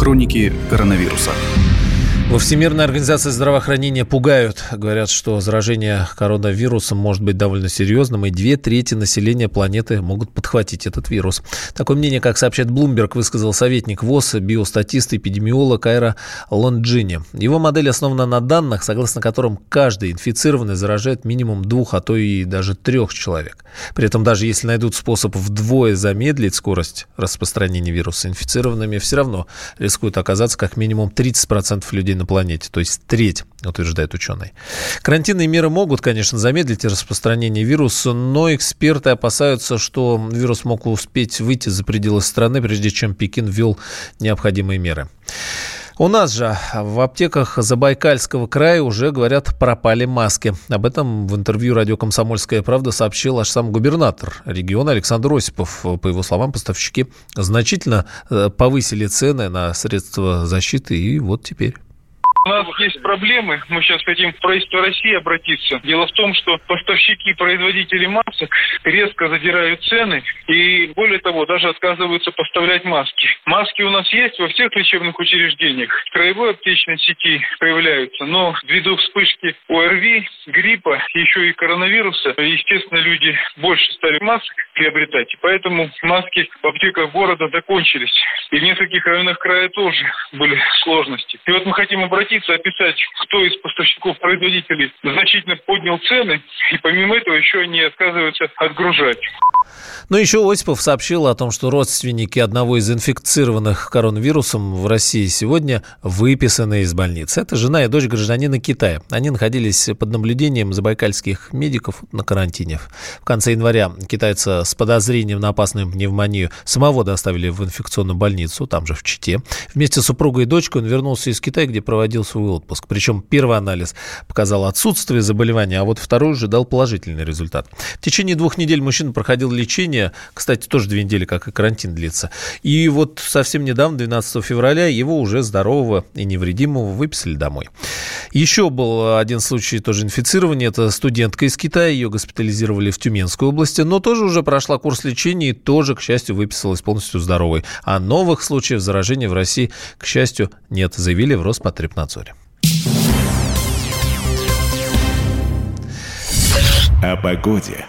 Хроники коронавируса. Во Всемирной организации здравоохранения пугают. Говорят, что заражение коронавирусом может быть довольно серьезным, и две трети населения планеты могут подхватить этот вирус. Такое мнение, как сообщает Bloomberg, высказал советник ВОЗ, биостатист, эпидемиолог Айра Лонджини. Его модель основана на данных, согласно которым каждый инфицированный заражает минимум двух, а то и даже трех человек. При этом даже если найдут способ вдвое замедлить скорость распространения вируса, инфицированными все равно рискуют оказаться как минимум 30% людей на планете, то есть треть, утверждает ученый. Карантинные меры могут, конечно, замедлить распространение вируса, но эксперты опасаются, что вирус мог успеть выйти за пределы страны, прежде чем Пекин ввел необходимые меры. У нас же в аптеках Забайкальского края уже, говорят, пропали маски. Об этом в интервью радио «Комсомольская правда» сообщил аж сам губернатор региона Александр Осипов. По его словам, поставщики значительно э, повысили цены на средства защиты, и вот теперь Wat проблемы. Мы сейчас хотим в правительство России обратиться. Дело в том, что поставщики и производители масок резко задирают цены и, более того, даже отказываются поставлять маски. Маски у нас есть во всех лечебных учреждениях. В краевой аптечной сети появляются, но ввиду вспышки ОРВИ, гриппа, еще и коронавируса, естественно, люди больше стали масок приобретать. И поэтому маски в аптеках города закончились. И в нескольких районах края тоже были сложности. И вот мы хотим обратиться описать, кто из поставщиков-производителей значительно поднял цены, и помимо этого еще они отказываются отгружать. Но еще Осипов сообщил о том, что родственники одного из инфицированных коронавирусом в России сегодня выписаны из больницы. Это жена и дочь гражданина Китая. Они находились под наблюдением забайкальских медиков на карантине. В конце января китайца с подозрением на опасную пневмонию самого доставили в инфекционную больницу, там же в Чите. Вместе с супругой и дочкой он вернулся из Китая, где проводил свой отпуск. Причем первый анализ показал отсутствие заболевания, а вот второй уже дал положительный результат. В течение двух недель мужчина проходил лечение. Кстати, тоже две недели, как и карантин длится. И вот совсем недавно, 12 февраля, его уже здорового и невредимого выписали домой. Еще был один случай тоже инфицирования. Это студентка из Китая. Ее госпитализировали в Тюменской области, но тоже уже прошла курс лечения и тоже, к счастью, выписалась полностью здоровой. А новых случаев заражения в России, к счастью, нет, заявили в Роспотребнадзоре. О погоде.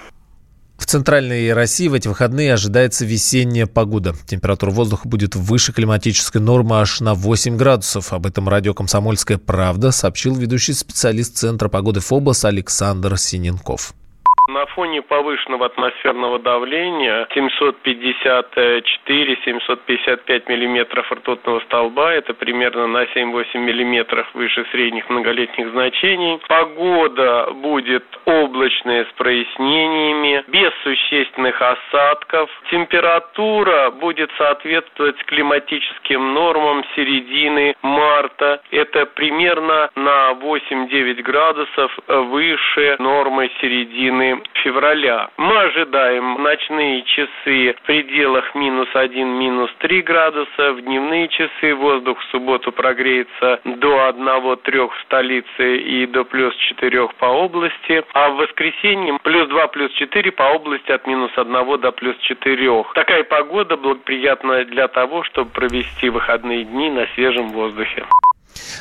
В центральной России в эти выходные ожидается весенняя погода. Температура воздуха будет выше климатической нормы аж на 8 градусов. Об этом радио «Комсомольская правда» сообщил ведущий специалист Центра погоды ФОБОС Александр Синенков. Фоне повышенного атмосферного давления 754-755 миллиметров ртутного столба, это примерно на 7-8 миллиметров выше средних многолетних значений. Погода будет облачная с прояснениями, без существенных осадков. Температура будет соответствовать климатическим нормам середины марта. Это примерно на 8-9 градусов выше нормы середины февраля. Мы ожидаем ночные часы в пределах минус 1, минус 3 градуса. В дневные часы воздух в субботу прогреется до 1-3 в столице и до плюс 4 по области. А в воскресенье плюс 2, плюс 4 по области от минус 1 до плюс 4. Такая погода благоприятна для того, чтобы провести выходные дни на свежем воздухе.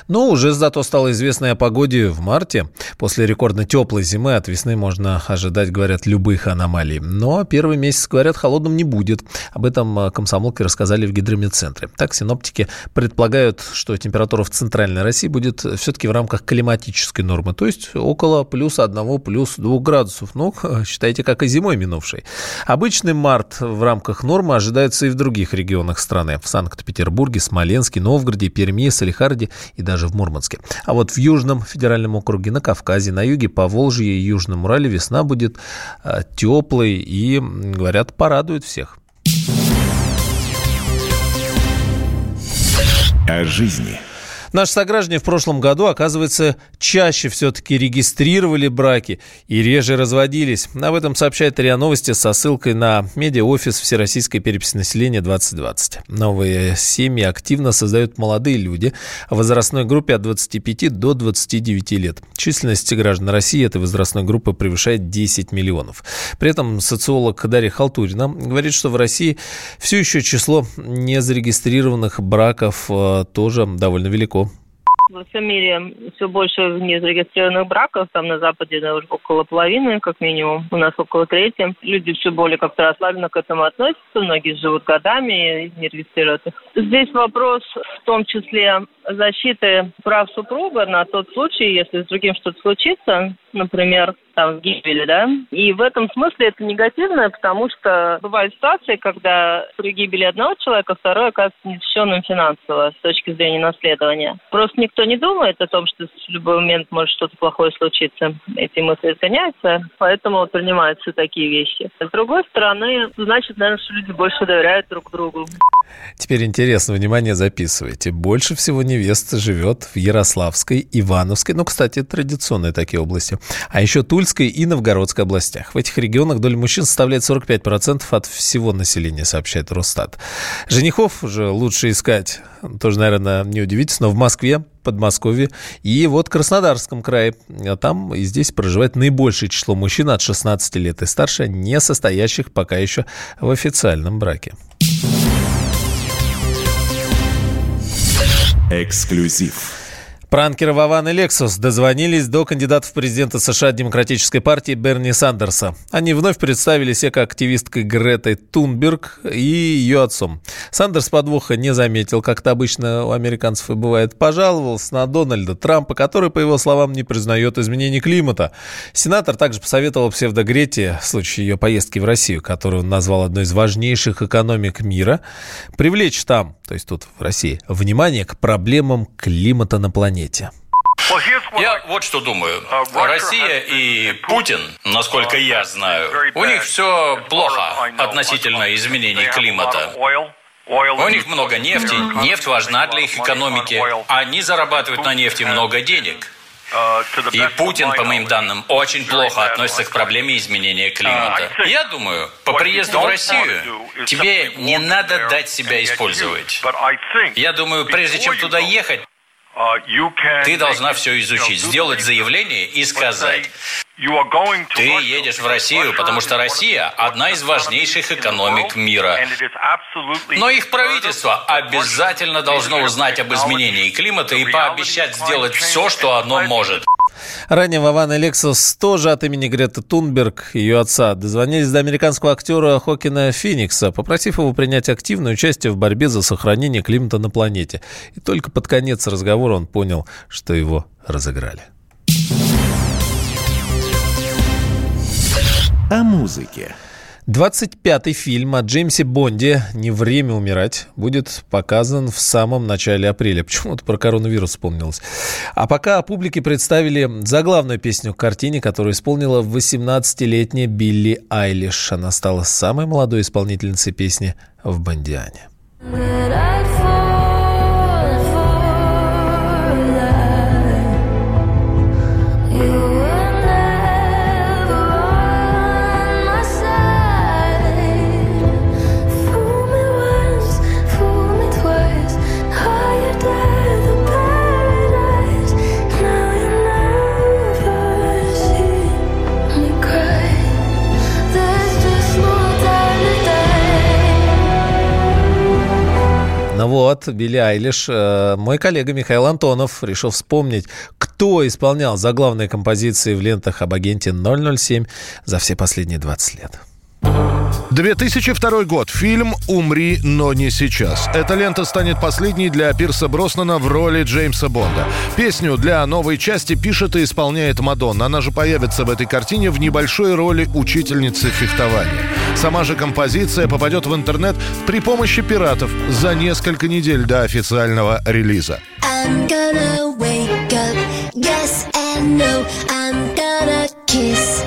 Но уже зато стало известно о погоде в марте. После рекордно теплой зимы от весны можно ожидать, говорят, любых аномалий. Но первый месяц, говорят, холодным не будет. Об этом а, комсомолки рассказали в гидромедцентре. Так, синоптики предполагают, что температура в центральной России будет все-таки в рамках климатической нормы, то есть около плюс 1, плюс 2 градусов. Ну, считайте, как и зимой минувшей. Обычный март в рамках нормы ожидается и в других регионах страны. В Санкт-Петербурге, Смоленске, Новгороде, Перми, Салихарде и даже в Мурманске. А вот в Южном федеральном округе, на Кавказе, на юге, по Волжье и Южном Урале весна будет э, теплой и, говорят, порадует всех. О жизни – Наши сограждане в прошлом году, оказывается, чаще все-таки регистрировали браки и реже разводились. Об этом сообщает РИА Новости со ссылкой на медиаофис Всероссийской переписи населения 2020. Новые семьи активно создают молодые люди в возрастной группе от 25 до 29 лет. Численность граждан России этой возрастной группы превышает 10 миллионов. При этом социолог Дарья Халтурина говорит, что в России все еще число незарегистрированных браков э, тоже довольно велико во всем мире все больше незарегистрированных браков. Там на Западе да, уже около половины, как минимум. У нас около трети. Люди все более как-то расслабленно к этому относятся. Многие живут годами и не регистрируют их. Здесь вопрос в том числе защиты прав супруга на тот случай, если с другим что-то случится, например, там, гибели, да. И в этом смысле это негативно, потому что бывают ситуации, когда при гибели одного человека второй оказывается незащищенным финансово с точки зрения наследования. Просто никто не думает о том, что в любой момент может что-то плохое случиться. Эти мысли отгоняются, поэтому принимаются такие вещи. С другой стороны, значит, наверное, что люди больше доверяют друг другу. Теперь интересно, внимание, записывайте. Больше всего невест живет в Ярославской, Ивановской, ну, кстати, традиционные такие области, а еще Тульской и Новгородской областях. В этих регионах доля мужчин составляет 45% от всего населения, сообщает Росстат. Женихов уже лучше искать, тоже, наверное, не удивительно, но в Москве, Подмосковье и вот Краснодарском крае. А там и здесь проживает наибольшее число мужчин от 16 лет и старше, не состоящих пока еще в официальном браке. exclusivo. Пранкеры Вован и Лексус дозвонились до кандидата в президенты США Демократической партии Берни Сандерса. Они вновь представили себя как активисткой Гретой Тунберг и ее отцом. Сандерс подвоха не заметил, как это обычно у американцев и бывает. Пожаловался на Дональда Трампа, который, по его словам, не признает изменений климата. Сенатор также посоветовал псевдогрете в случае ее поездки в Россию, которую он назвал одной из важнейших экономик мира, привлечь там, то есть тут в России, внимание к проблемам климата на планете планете. Я вот что думаю. Россия и Путин, насколько я знаю, у них все плохо относительно изменений климата. У них много нефти, нефть важна для их экономики. Они зарабатывают на нефти много денег. И Путин, по моим данным, очень плохо относится к проблеме изменения климата. Я думаю, по приезду в Россию тебе не надо дать себя использовать. Я думаю, прежде чем туда ехать, ты должна все изучить, сделать заявление и сказать, ты едешь в Россию, потому что Россия – одна из важнейших экономик мира. Но их правительство обязательно должно узнать об изменении климата и пообещать сделать все, что оно может. Ранее Вован и Лексус тоже от имени Греты Тунберг, ее отца, дозвонились до американского актера Хокина Феникса, попросив его принять активное участие в борьбе за сохранение климата на планете. И только под конец разговора он понял, что его разыграли. О музыке. 25-й фильм о Джеймсе Бонде «Не время умирать» будет показан в самом начале апреля. Почему-то про коронавирус вспомнилось. А пока публике представили заглавную песню к картине, которую исполнила 18-летняя Билли Айлиш. Она стала самой молодой исполнительницей песни в Бондиане. Вот, Билли Айлиш. Э, мой коллега Михаил Антонов решил вспомнить, кто исполнял заглавные композиции в лентах об агенте 007 за все последние 20 лет. 2002 год. Фильм «Умри, но не сейчас». Эта лента станет последней для Пирса Броснана в роли Джеймса Бонда. Песню для новой части пишет и исполняет Мадонна. Она же появится в этой картине в небольшой роли учительницы фехтования. Сама же композиция попадет в интернет при помощи пиратов за несколько недель до официального релиза. I'm gonna wake up, yes and no, I'm gonna kiss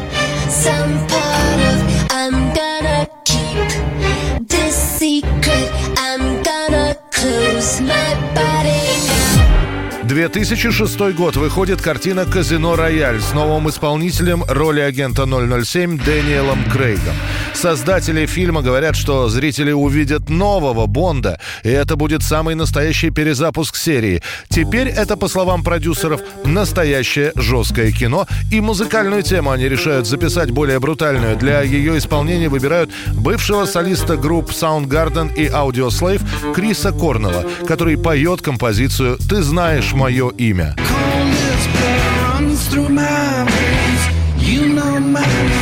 some part of I'm gonna keep this secret. I'm gonna close my body now. 2006 год выходит картина «Казино Рояль» с новым исполнителем роли агента 007 Дэниелом Крейгом. Создатели фильма говорят, что зрители увидят нового Бонда, и это будет самый настоящий перезапуск серии. Теперь это, по словам продюсеров, настоящее жесткое кино, и музыкальную тему они решают записать более брутальную. Для ее исполнения выбирают бывшего солиста групп Soundgarden и Audioslave Криса Корнелла, который поет композицию «Ты знаешь мое имя». You know my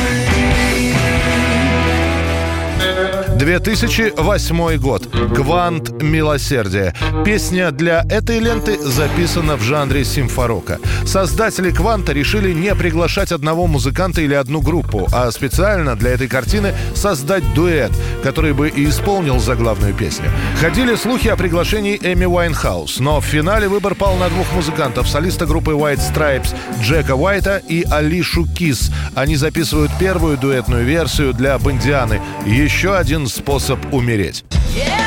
2008 год. «Квант милосердия». Песня для этой ленты записана в жанре симфорока. Создатели «Кванта» решили не приглашать одного музыканта или одну группу, а специально для этой картины создать дуэт, который бы и исполнил заглавную песню. Ходили слухи о приглашении Эми Уайнхаус, но в финале выбор пал на двух музыкантов, солиста группы White Stripes Джека Уайта и Алишу Кис. Они записывают первую дуэтную версию для Бондианы. Еще один способ умереть. Just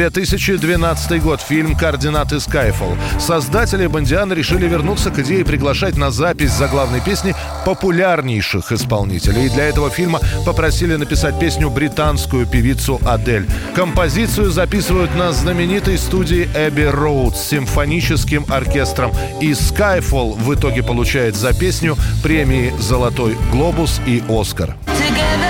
2012 год. Фильм «Координаты Skyfall». Создатели Бондиана решили вернуться к идее приглашать на запись заглавной песни популярнейших исполнителей. И для этого фильма попросили написать песню британскую певицу Адель. Композицию записывают на знаменитой студии Эбби Роуд с симфоническим оркестром. И Skyfall в итоге получает за песню премии «Золотой глобус» и «Оскар». Together.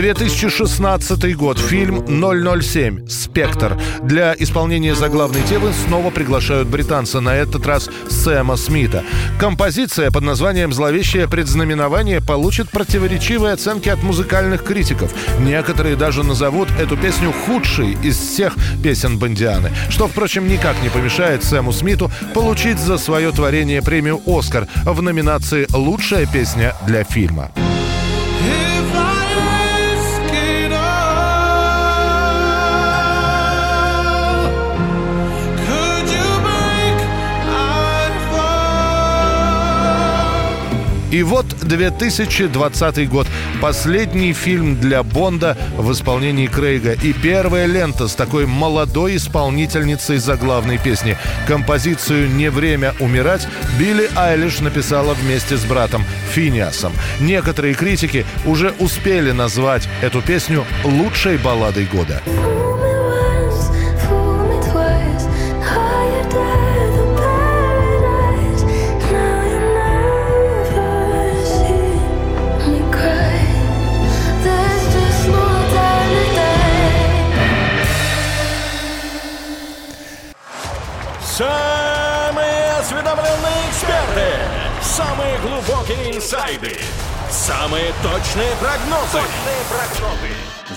2016 год. Фильм 007. «Спектр». Для исполнения заглавной темы снова приглашают британца, на этот раз Сэма Смита. Композиция под названием «Зловещее предзнаменование» получит противоречивые оценки от музыкальных критиков. Некоторые даже назовут эту песню худшей из всех песен Бондианы. Что, впрочем, никак не помешает Сэму Смиту получить за свое творение премию «Оскар» в номинации «Лучшая песня для фильма». И вот 2020 год. Последний фильм для Бонда в исполнении Крейга. И первая лента с такой молодой исполнительницей заглавной песни. Композицию «Не время умирать» Билли Айлиш написала вместе с братом Финиасом. Некоторые критики уже успели назвать эту песню лучшей балладой года.